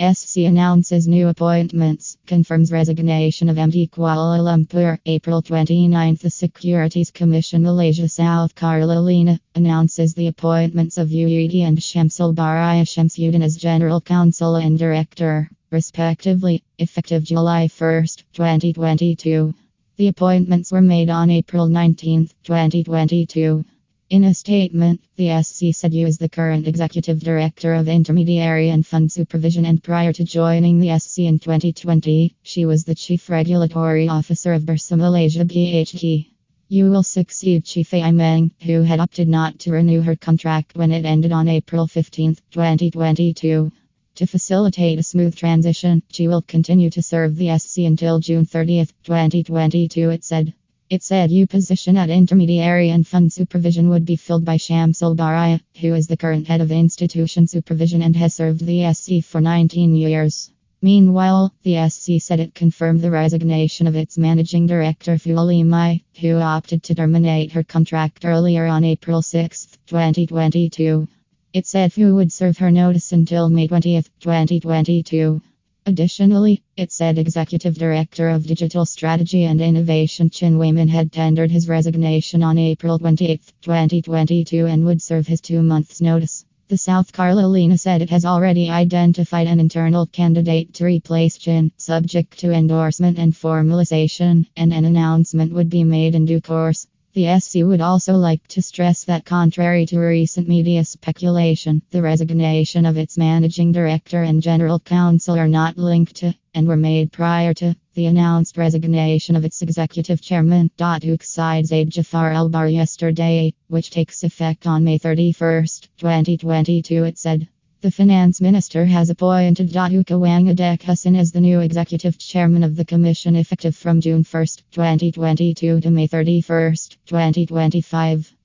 SC announces new appointments, confirms resignation of MD Kuala Lumpur. April 29, the Securities Commission Malaysia South Carolina announces the appointments of UED and Shamsul Baraya Shamsuddin as General Counsel and Director, respectively, effective July 1, 2022. The appointments were made on April 19, 2022. In a statement, the SC said you is the current executive director of intermediary and fund supervision, and prior to joining the SC in 2020, she was the chief regulatory officer of Bursa Malaysia Bhd. You will succeed Chief Ai Meng, who had opted not to renew her contract when it ended on April 15, 2022. To facilitate a smooth transition, she will continue to serve the SC until June 30, 2022, it said. It said you position at intermediary and fund supervision would be filled by Shamsul Baraya, who is the current head of institution supervision and has served the SC for 19 years. Meanwhile, the SC said it confirmed the resignation of its managing director Foo Lee Mei, who opted to terminate her contract earlier on April 6, 2022. It said Fu would serve her notice until May 20, 2022. Additionally, it said Executive Director of Digital Strategy and Innovation Chin Wayman had tendered his resignation on April 28, 2022 and would serve his two months' notice. The South Carolina said it has already identified an internal candidate to replace Chin, subject to endorsement and formalization, and an announcement would be made in due course. The SC would also like to stress that, contrary to recent media speculation, the resignation of its managing director and general counsel are not linked to, and were made prior to, the announced resignation of its executive chairman, Datuk Zaid Jaffar Albar yesterday, which takes effect on May 31, 2022, it said. The finance minister has appointed Datuk Awang Adek Hassan as the new executive chairman of the commission effective from June 1, 2022 to May 31, 2025.